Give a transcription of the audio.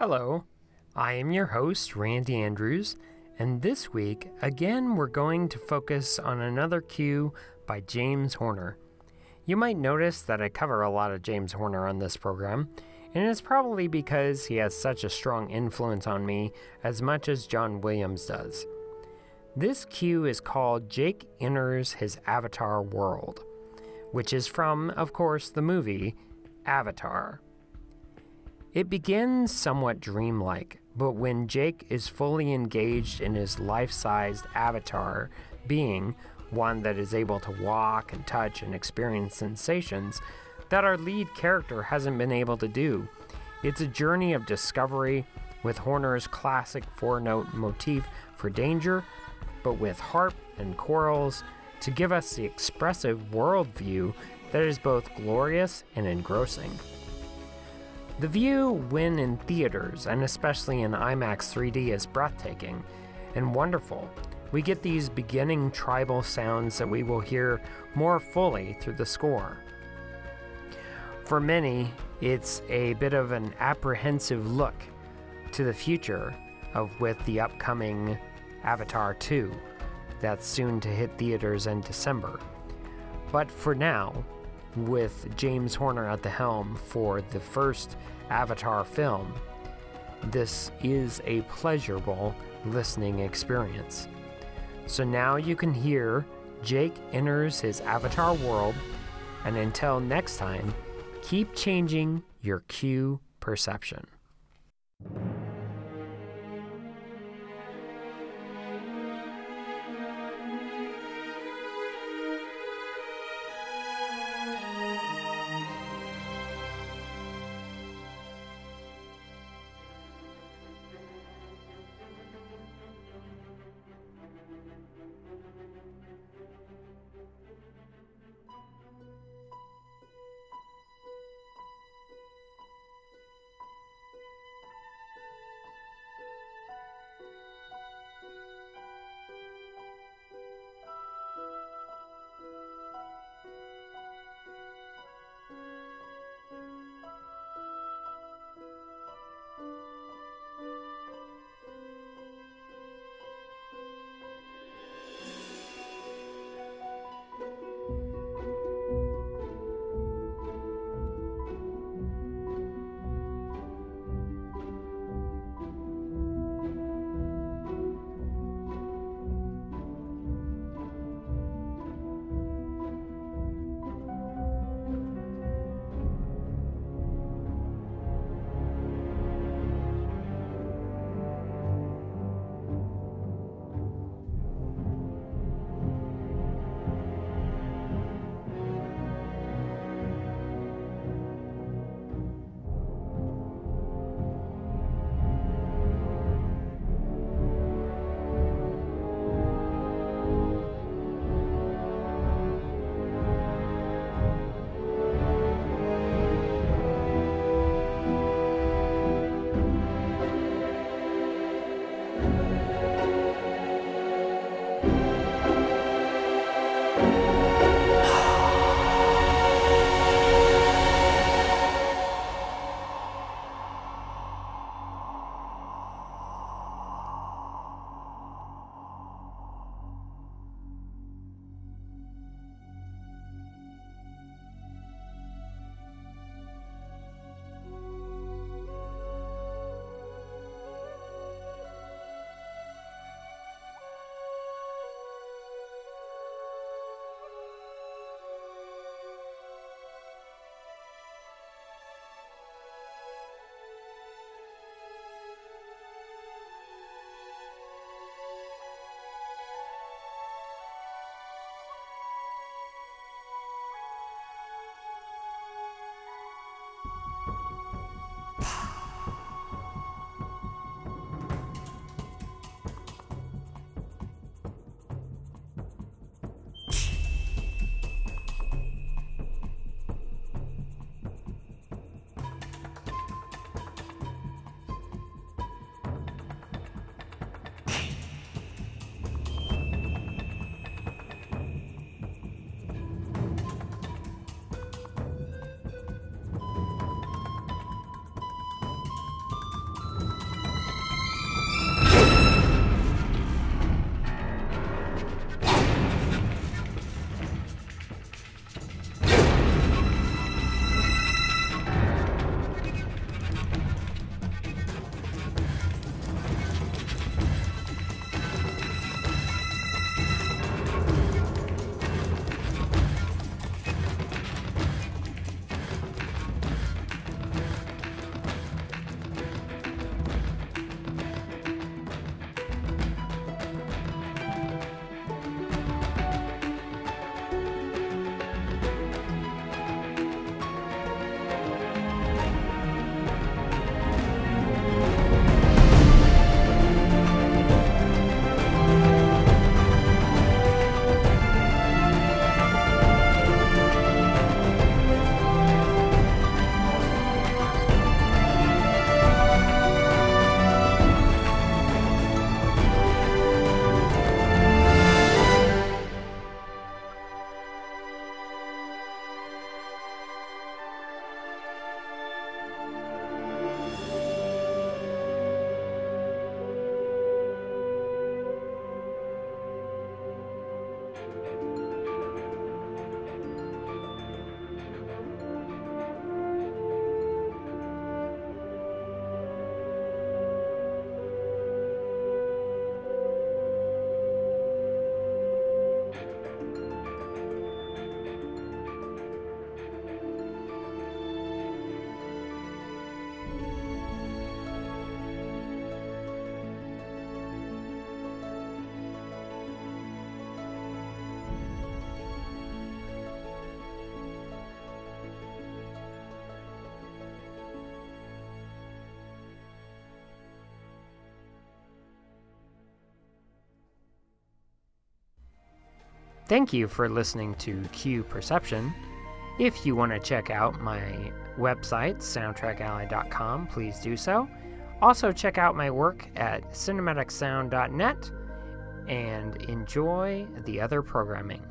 Hello, I am your host, Randy Andrews, and this week, again, we're going to focus on another cue by James Horner. You might notice that I cover a lot of James Horner on this program, and it's probably because he has such a strong influence on me as much as John Williams does. This cue is called Jake Enters His Avatar World, which is from, of course, the movie Avatar. It begins somewhat dreamlike, but when Jake is fully engaged in his life sized avatar being, one that is able to walk and touch and experience sensations that our lead character hasn't been able to do, it's a journey of discovery with Horner's classic four note motif for danger, but with harp and chorals to give us the expressive worldview that is both glorious and engrossing. The view, when in theaters, and especially in IMAX 3D, is breathtaking and wonderful. We get these beginning tribal sounds that we will hear more fully through the score. For many, it's a bit of an apprehensive look to the future of with the upcoming Avatar 2 that's soon to hit theaters in December. But for now, with James Horner at the helm for the first Avatar film, this is a pleasurable listening experience. So now you can hear Jake enters his Avatar world, and until next time, keep changing your cue perception. Thank you for listening to Cue Perception. If you want to check out my website, soundtrackally.com, please do so. Also, check out my work at cinematicsound.net and enjoy the other programming.